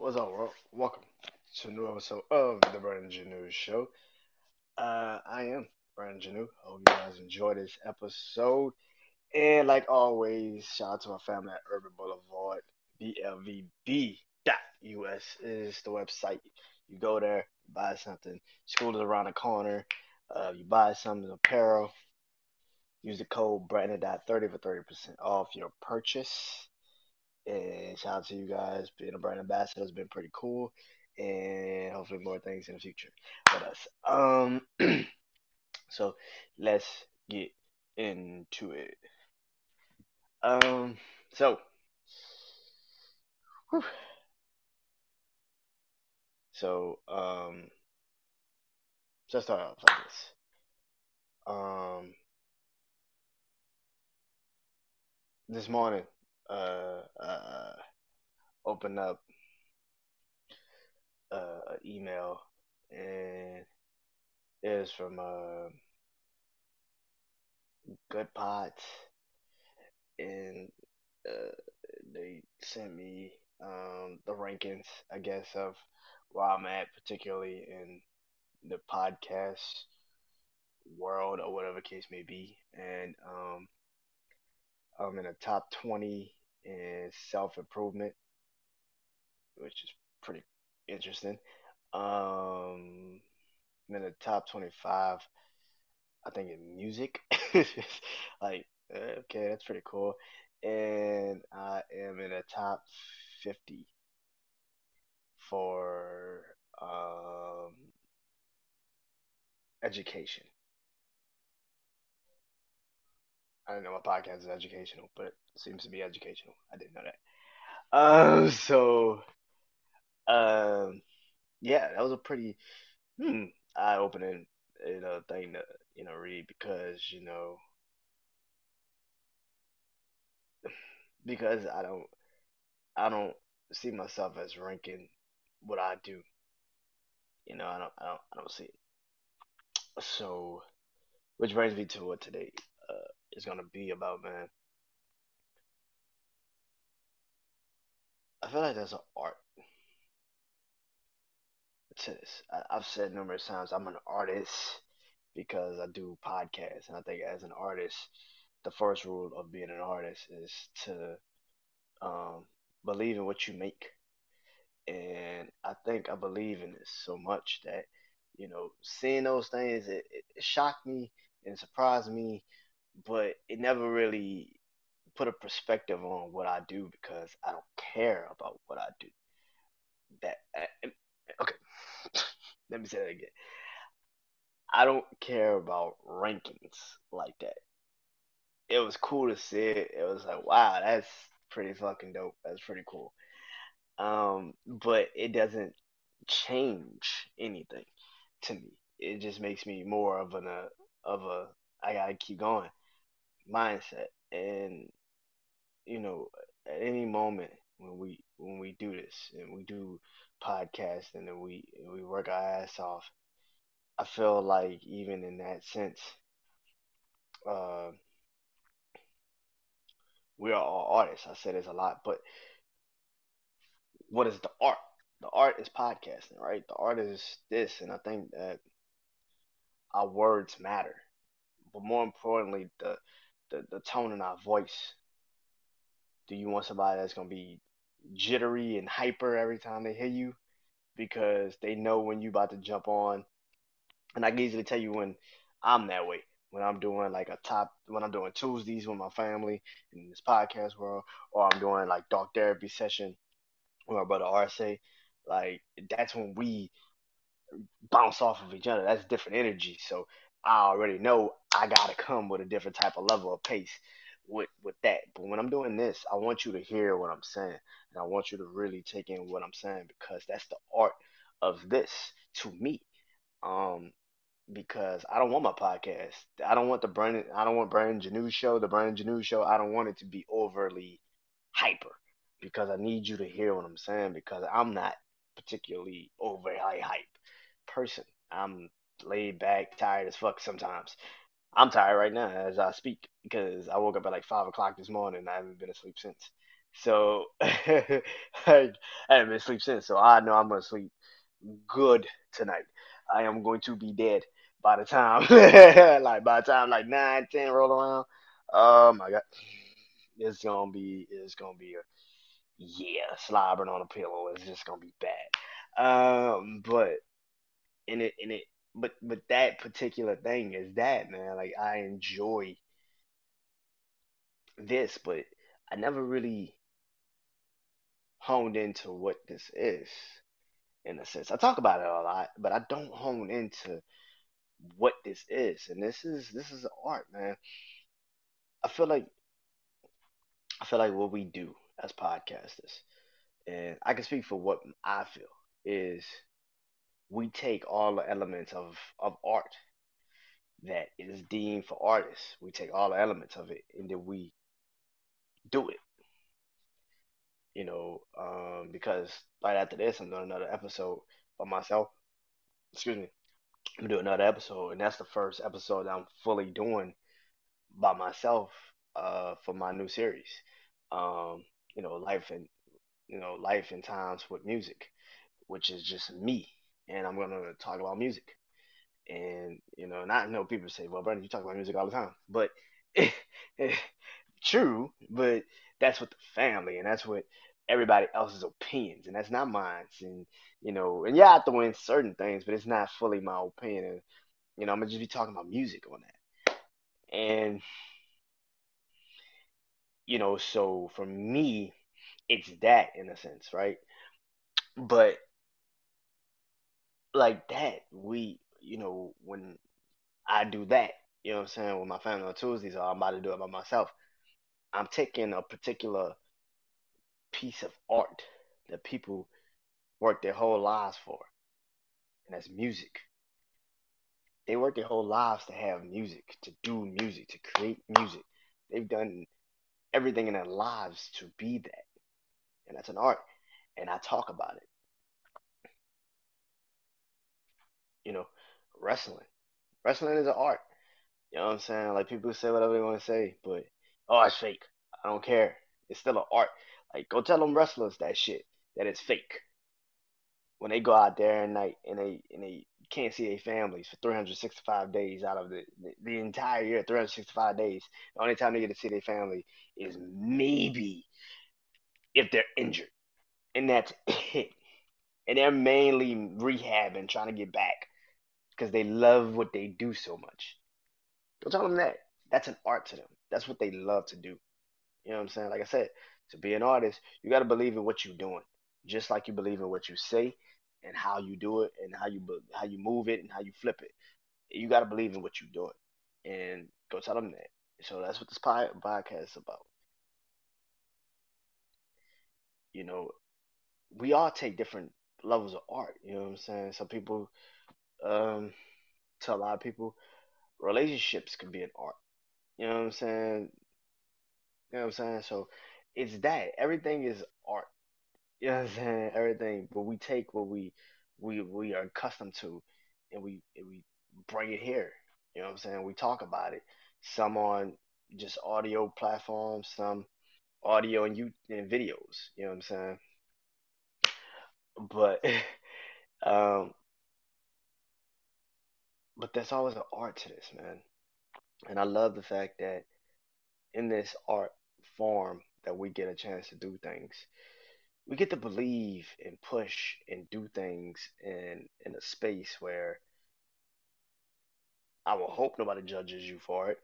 What's up, world? Welcome to a new episode of the Brandon Janu Show. Uh, I am Brandon Janu. Hope you guys enjoy this episode. And like always, shout out to my family at Urban Boulevard. BLVB.us is the website. You go there, buy something. School is around the corner. Uh, you buy something apparel. Use the code Brandon.30 for 30% off your purchase. And shout out to you guys. Being a brand ambassador has been pretty cool. And hopefully more things in the future with us. Um so let's get into it. Um so whew. so um let's start off like this. Um this morning uh uh opened up uh email and it is from uh Goodpods and uh they sent me um the rankings I guess of where I'm at particularly in the podcast world or whatever case may be and um I'm in the top 20 in self improvement which is pretty interesting um I'm in the top 25 I think in music. like, uh, okay, that's pretty cool. And I am in the top 50 for um, education. I don't know my podcast is educational, but it seems to be educational. I didn't know that. Um, so, um, yeah, that was a pretty hmm, eye-opening, you know, thing to, you know, read because, you know, because I don't I don't see myself as ranking what I do. You know, I don't, I don't, I don't see it. So, which brings me to what today is gonna be about, man. I feel like there's an art to this. I, I've said numerous times I'm an artist because I do podcasts, and I think as an artist, the first rule of being an artist is to um, believe in what you make. And I think I believe in this so much that, you know, seeing those things, it, it shocked me and surprised me, but it never really put a perspective on what I do because I don't care about what I do. That uh, okay, let me say that again. I don't care about rankings like that. It was cool to see it. It was like, wow, that's pretty fucking dope. That's pretty cool. Um, but it doesn't change anything to me. It just makes me more of an uh, of a I gotta keep going mindset. And you know, at any moment when we when we do this and we do podcasts and then we and we work our ass off, I feel like even in that sense, uh, we are all artists. I say this a lot, but what is the art? The art is podcasting, right? The art is this, and I think that our words matter, but more importantly, the the, the tone in our voice. Do you want somebody that's gonna be jittery and hyper every time they hear you because they know when you about to jump on? And I can easily tell you when I'm that way. When I'm doing like a top, when I'm doing Tuesdays with my family in this podcast world, or I'm doing like dark therapy session with my brother RSA, like that's when we bounce off of each other. That's different energy. So I already know I gotta come with a different type of level of pace with with that. But when I'm doing this, I want you to hear what I'm saying, and I want you to really take in what I'm saying because that's the art of this to me. Um, because I don't want my podcast. I don't want the Brandon. I don't want Brandon Janu show. The Brandon Janu show. I don't want it to be overly hyper because I need you to hear what I'm saying because I'm not particularly over high hype person. I'm laid back, tired as fuck sometimes. I'm tired right now as I speak because I woke up at like five o'clock this morning and I haven't been asleep since. So like, I haven't been asleep since, so I know I'm gonna sleep good tonight. I am going to be dead by the time like by the time like nine, ten roll around. Oh my god. It's gonna be it's gonna be a yeah, slobbering on a pillow is just gonna be bad. Um but in it in it but but that particular thing is that man, like I enjoy this, but I never really honed into what this is in a sense. I talk about it a lot, but I don't hone into what this is. And this is this is art, man. I feel like I feel like what we do as podcasters, and I can speak for what I feel is we take all the elements of of art that is deemed for artists. We take all the elements of it and then we do it. You know, um, because right after this, I'm doing another episode by myself. Excuse me. I'm gonna do another episode, and that's the first episode I'm fully doing by myself uh, for my new series. Um, you know, life and you know, life and times with music, which is just me, and I'm gonna talk about music. And you know, and I know people say, "Well, Brandon, you talk about music all the time," but true, but that's what the family, and that's what everybody else's opinions, and that's not mine. And you know, and yeah, I throw in certain things, but it's not fully my opinion. And you know, I'm gonna just be talking about music on that. And you know, so for me, it's that in a sense, right? But like that, we, you know, when I do that, you know what I'm saying, with my family on Tuesdays, or I'm about to do it by myself, I'm taking a particular piece of art that people work their whole lives for, and that's music. They work their whole lives to have music, to do music, to create music. They've done everything in their lives to be that, and that's an art. And I talk about it, you know, wrestling. Wrestling is an art. You know what I'm saying? Like people say whatever they want to say, but oh, it's fake. I don't care. It's still an art. Like go tell them wrestlers that shit that it's fake. When they go out there and night and they and they can't see their families for 365 days out of the, the the entire year, 365 days. The only time they get to see their family is maybe if they're injured, and that's it. And they're mainly rehabbing, trying to get back because they love what they do so much. Don't tell them that. That's an art to them. That's what they love to do. You know what I'm saying? Like I said, to be an artist, you got to believe in what you're doing, just like you believe in what you say and how you do it and how you how you move it and how you flip it. You got to believe in what you're doing, and go tell them that. So that's what this podcast is about. You know, we all take different levels of art. You know what I'm saying? Some people, um, to a lot of people, relationships can be an art. You know what I'm saying? You know what I'm saying? So it's that. Everything is art. You know what I'm saying? Everything. But we take what we we we are accustomed to and we and we bring it here. You know what I'm saying? We talk about it. Some on just audio platforms, some audio and you and videos. You know what I'm saying? But um but there's always an art to this, man. And I love the fact that in this art form that we get a chance to do things. We get to believe and push and do things in in a space where I will hope nobody judges you for it,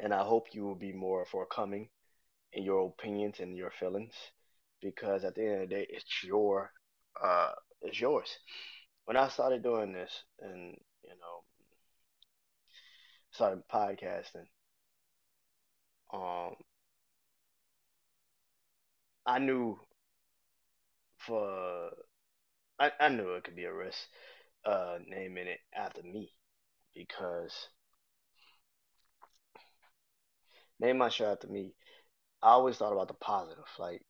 and I hope you will be more forthcoming in your opinions and your feelings, because at the end of the day, it's your uh, it's yours. When I started doing this and you know started podcasting, um, I knew for I, I knew it could be a risk uh, naming it after me because name my show after me. I always thought about the positive. Like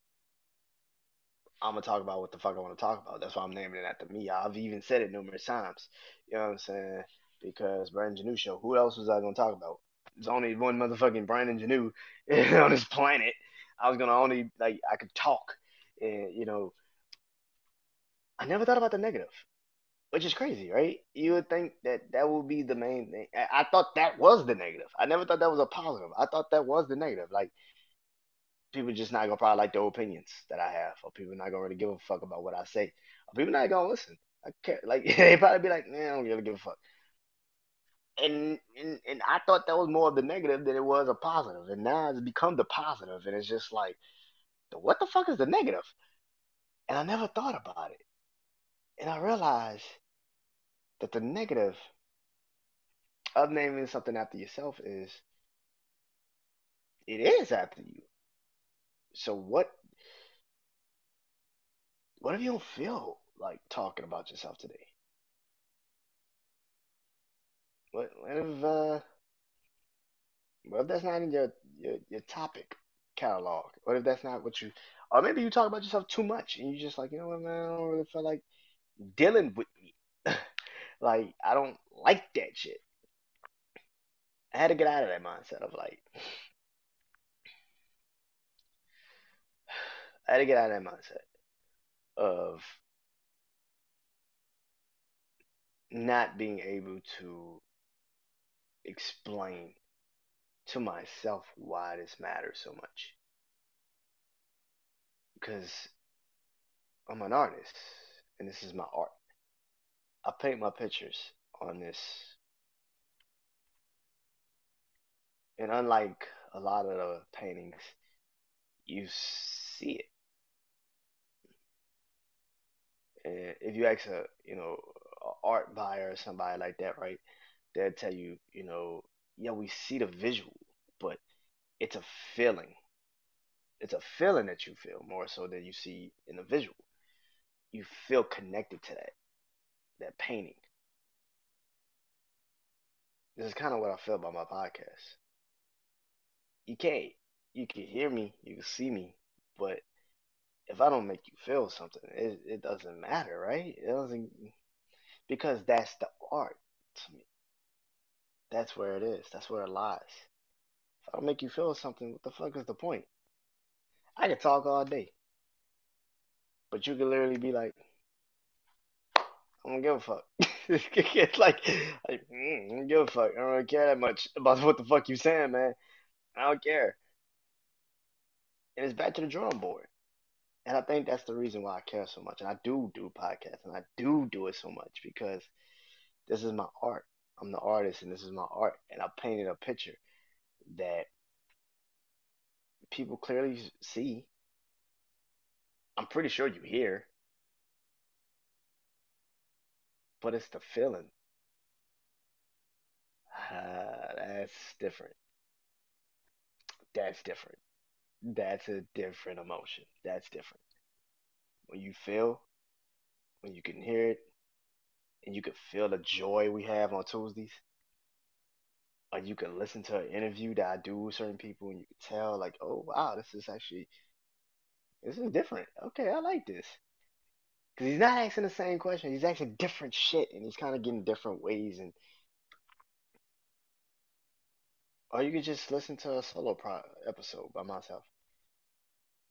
I'm gonna talk about what the fuck I want to talk about. That's why I'm naming it after me. I've even said it numerous times. You know what I'm saying? Because Brandon Janeau show. Who else was I gonna talk about? There's only one motherfucking Brandon Janeau on this planet. I was gonna only like I could talk, and you know, I never thought about the negative, which is crazy, right? You would think that that would be the main thing. I, I thought that was the negative. I never thought that was a positive. I thought that was the negative. Like people just not gonna probably like the opinions that I have, or people not gonna really give a fuck about what I say, or people not gonna listen. I care. Like they probably be like, man, I don't really give a fuck. And, and and I thought that was more of the negative than it was a positive, and now it's become the positive, and it's just like, what the fuck is the negative? And I never thought about it, and I realized that the negative of naming something after yourself is it is after you. So what what if you don't feel like talking about yourself today? What, what if uh what if that's not in your, your your topic catalog? What if that's not what you or maybe you talk about yourself too much and you just like, you know what, man, I don't really feel like dealing with me. like I don't like that shit. I had to get out of that mindset of like I had to get out of that mindset of not being able to explain to myself why this matters so much. Because I'm an artist and this is my art. I paint my pictures on this. And unlike a lot of the paintings, you see it. And if you ask a, you know, a art buyer or somebody like that, right? They'll tell you, you know, yeah, we see the visual, but it's a feeling. It's a feeling that you feel more so than you see in the visual. You feel connected to that that painting. This is kind of what I feel about my podcast. You can't, you can hear me, you can see me, but if I don't make you feel something, it, it doesn't matter, right? It doesn't, because that's the art to me. That's where it is. That's where it lies. If I don't make you feel something, what the fuck is the point? I could talk all day, but you could literally be like, I don't give a fuck. it's like, like mm, I don't give a fuck. I don't really care that much about what the fuck you saying, man. I don't care. And it's back to the drawing board. And I think that's the reason why I care so much. And I do do podcasts, and I do do it so much because this is my art. I'm the artist, and this is my art. And I painted a picture that people clearly see. I'm pretty sure you hear, but it's the feeling. Uh, that's different. That's different. That's a different emotion. That's different. When you feel, when you can hear it, and you can feel the joy we have on Tuesdays, or you can listen to an interview that I do with certain people, and you can tell, like, oh wow, this is actually this is different. Okay, I like this. Because he's not asking the same question. He's asking different shit, and he's kind of getting different ways. And or you could just listen to a solo pro episode by myself,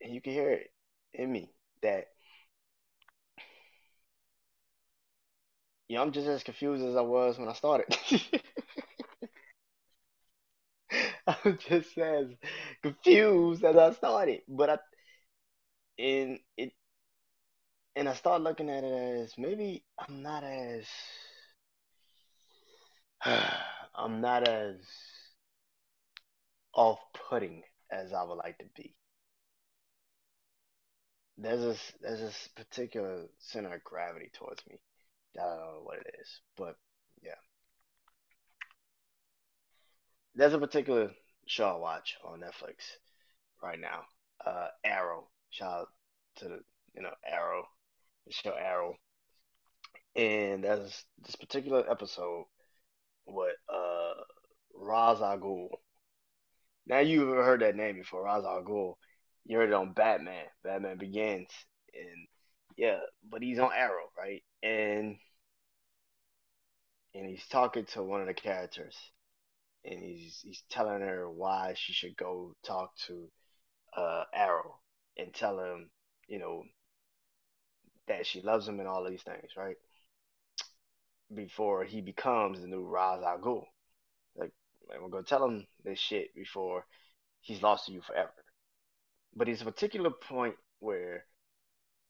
and you can hear it in me that you know I'm just as confused as I was when I started. I'm just as confused as I started, but I and it and I start looking at it as maybe I'm not as I'm not as off-putting as I would like to be. There's this there's this particular center of gravity towards me I don't know what it is, but yeah, there's a particular show I watch on Netflix right now. Uh, Arrow. Shout out to the you know Arrow, the show Arrow, and there's this particular episode with uh Ra's al. Now you've heard that name before, Ra's al Ghul. You heard it on Batman. Batman Begins, and yeah, but he's on Arrow, right? And and he's talking to one of the characters, and he's he's telling her why she should go talk to uh, Arrow and tell him, you know, that she loves him and all these things, right? Before he becomes the new Ra's al Ghul. We're gonna tell him this shit before he's lost to you forever. But there's a particular point where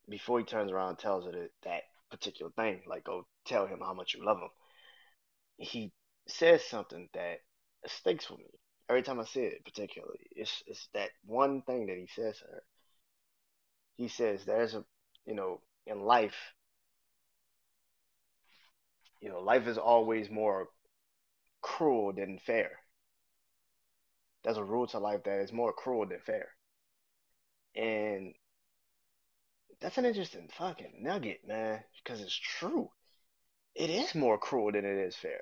before he turns around and tells her that, particular thing, like go tell him how much you love him, he says something that sticks with me. Every time I see it, particularly, it's it's that one thing that he says to her. He says there's a you know, in life, you know, life is always more cruel than fair. There's a rule to life that is more cruel than fair. And that's an interesting fucking nugget, man, because it's true. It is more cruel than it is fair.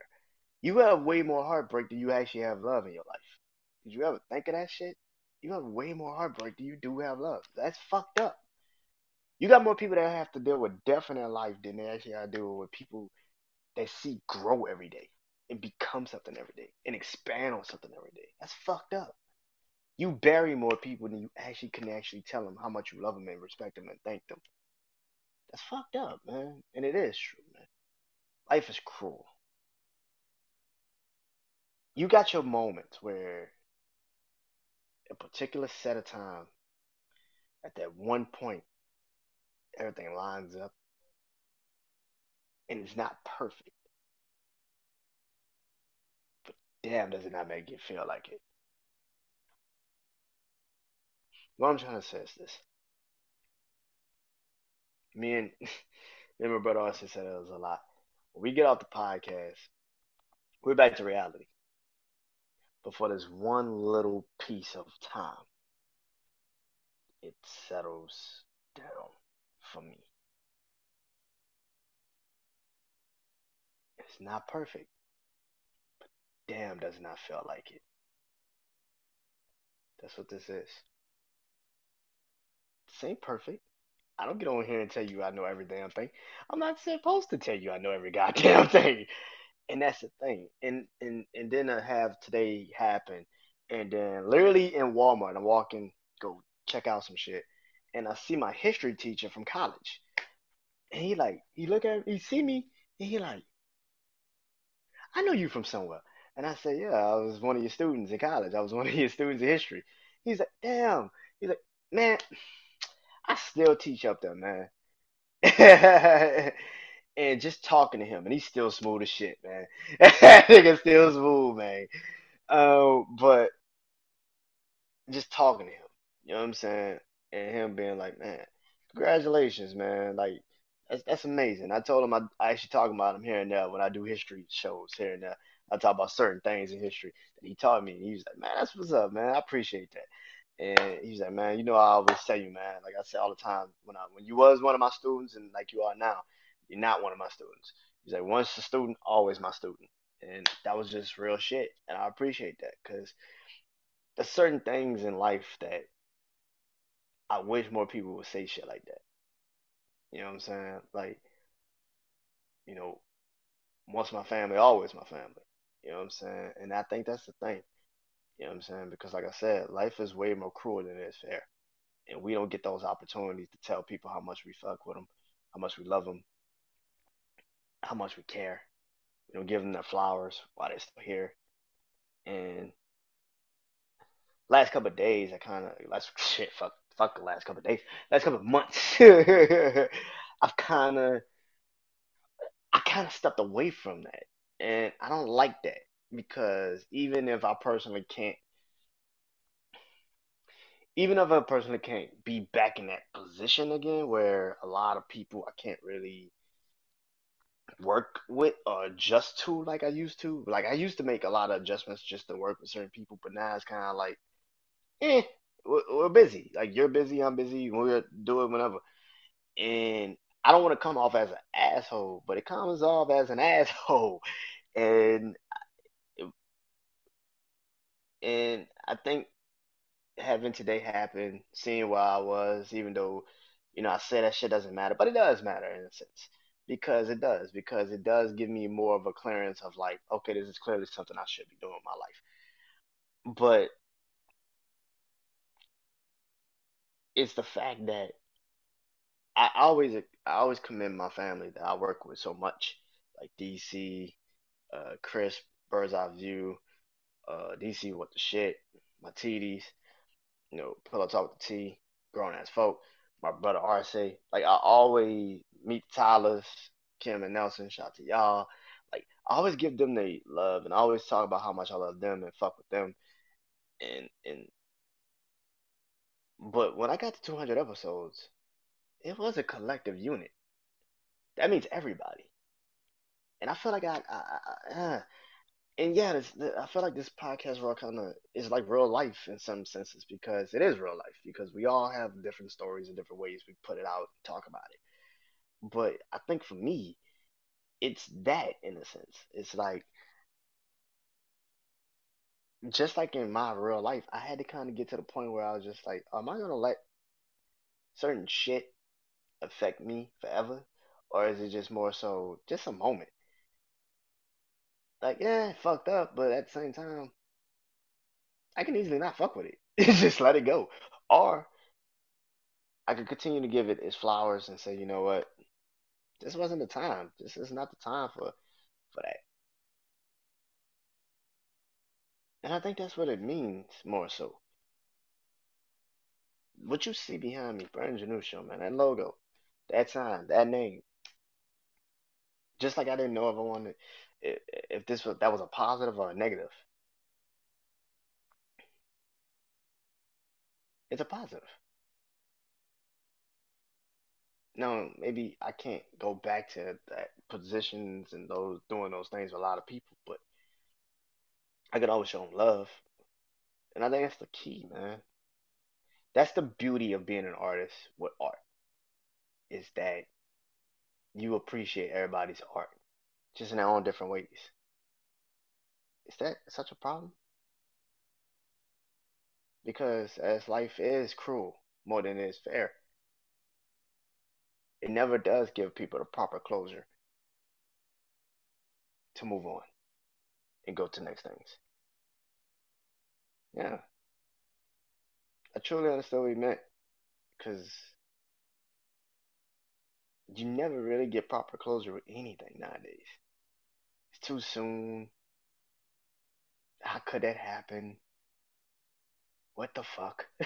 You have way more heartbreak than you actually have love in your life. Did you ever think of that shit? You have way more heartbreak than you do have love. That's fucked up. You got more people that have to deal with death in their life than they actually have to deal with people that see grow every day and become something every day and expand on something every day. That's fucked up. You bury more people than you actually can actually tell them how much you love them and respect them and thank them. That's fucked up, man. And it is true, man. Life is cruel. You got your moments where a particular set of time, at that one point, everything lines up and it's not perfect. Damn, does it not make you feel like it? What I'm trying to say is this. Me and, me and my brother Austin said it was a lot. When we get off the podcast, we're back to reality. But for this one little piece of time, it settles down for me. It's not perfect, damn, does not feel like it. That's what this is. This ain't perfect. I don't get on here and tell you I know every damn thing. I'm not supposed to tell you I know every goddamn thing. And that's the thing. And and and then I have today happen. And then literally in Walmart, I'm walking, go check out some shit, and I see my history teacher from college. And he like, he look at he see me, and he like, I know you from somewhere. And I said, Yeah, I was one of your students in college. I was one of your students in history. He's like, Damn. He's like, Man, I still teach up there, man. and just talking to him, and he's still smooth as shit, man. Nigga still smooth, man. Um, but just talking to him, you know what I'm saying, and him being like, man, congratulations, man. Like that's that's amazing. I told him I, I actually talk about him here and there when I do history shows here and there. I talk about certain things in history that he taught me. And he was like, man, that's what's up, man. I appreciate that. And he's like, man, you know, I always tell you, man, like I say all the time, when I when you was one of my students and like you are now, you're not one of my students. He's like, once a student, always my student. And that was just real shit. And I appreciate that because there's certain things in life that I wish more people would say shit like that. You know what I'm saying? Like, you know, once my family, always my family. You know what I'm saying? And I think that's the thing. You know what I'm saying? Because like I said, life is way more cruel than it is fair. And we don't get those opportunities to tell people how much we fuck with them, how much we love them, how much we care. We don't give them their flowers while they're still here. And last couple of days, I kind of last shit fuck fuck the last couple of days, last couple of months. I've kind of I kind of stepped away from that, and I don't like that because even if I personally can't, even if I personally can't be back in that position again, where a lot of people I can't really work with or adjust to like I used to. Like I used to make a lot of adjustments just to work with certain people, but now it's kind of like, eh, we're, we're busy. Like you're busy, I'm busy. We'll do it whenever. And I don't want to come off as an asshole, but it comes off as an asshole. And uh, and I think having today happen, seeing where I was, even though, you know, I say that shit doesn't matter, but it does matter in a sense. Because it does, because it does give me more of a clearance of like, okay, this is clearly something I should be doing in my life. But it's the fact that I always I always commend my family that I work with so much, like DC, uh, Chris, Bird's Eye View, uh, DC what the shit, my TDs, you know, Pillow Talk with the T, grown ass folk, my brother RC. Like I always meet Tyler's, Kim and Nelson, shout out to y'all. Like I always give them the love and I always talk about how much I love them and fuck with them. And and but when I got to 200 episodes, it was a collective unit. That means everybody. And I feel like I, I, I uh, and yeah, this, I feel like this podcast raw kind of is like real life in some senses because it is real life because we all have different stories and different ways we put it out, and talk about it. But I think for me, it's that in a sense. It's like just like in my real life, I had to kind of get to the point where I was just like, am I gonna let certain shit affect me forever, or is it just more so just a moment? Like, yeah, it fucked up, but at the same time, I can easily not fuck with it. just let it go, or I could continue to give it its flowers and say, you know what, this wasn't the time. This is not the time for for that. And I think that's what it means more so. What you see behind me, Brandon Janeau Show, man, that logo, that time, that name. Just like I didn't know if I wanted, if, this was that was a positive or a negative. It's a positive. No, maybe I can't go back to that positions and those doing those things with a lot of people, but I could always show them love, and I think that's the key, man. That's the beauty of being an artist with art is that you appreciate everybody's art, just in their own different ways. Is that such a problem? Because as life is cruel more than it is fair, it never does give people the proper closure to move on and go to next things. Yeah, I truly understood what he meant because you never really get proper closure with anything nowadays. It's too soon. How could that happen? What the fuck?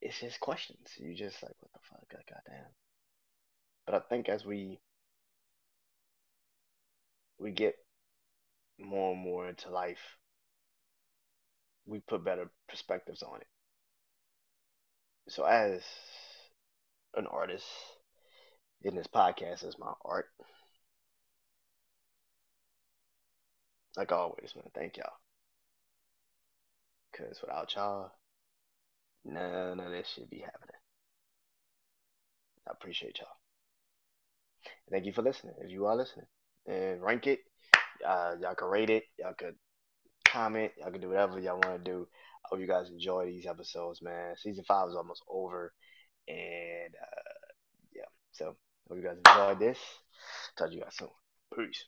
it's just questions. You just like, what the fuck? God, goddamn. But I think as we we get more and more into life, we put better perspectives on it. So as an artist in this podcast is my art. Like always, man. Thank y'all. Cause without y'all, none of this should be happening. I appreciate y'all. Thank you for listening. If you are listening, and rank it, uh, y'all can rate it. Y'all could comment. Y'all can do whatever y'all want to do. I hope you guys enjoy these episodes, man. Season five is almost over, and uh, yeah. So hope you guys enjoyed this. Talk to you guys soon. Peace.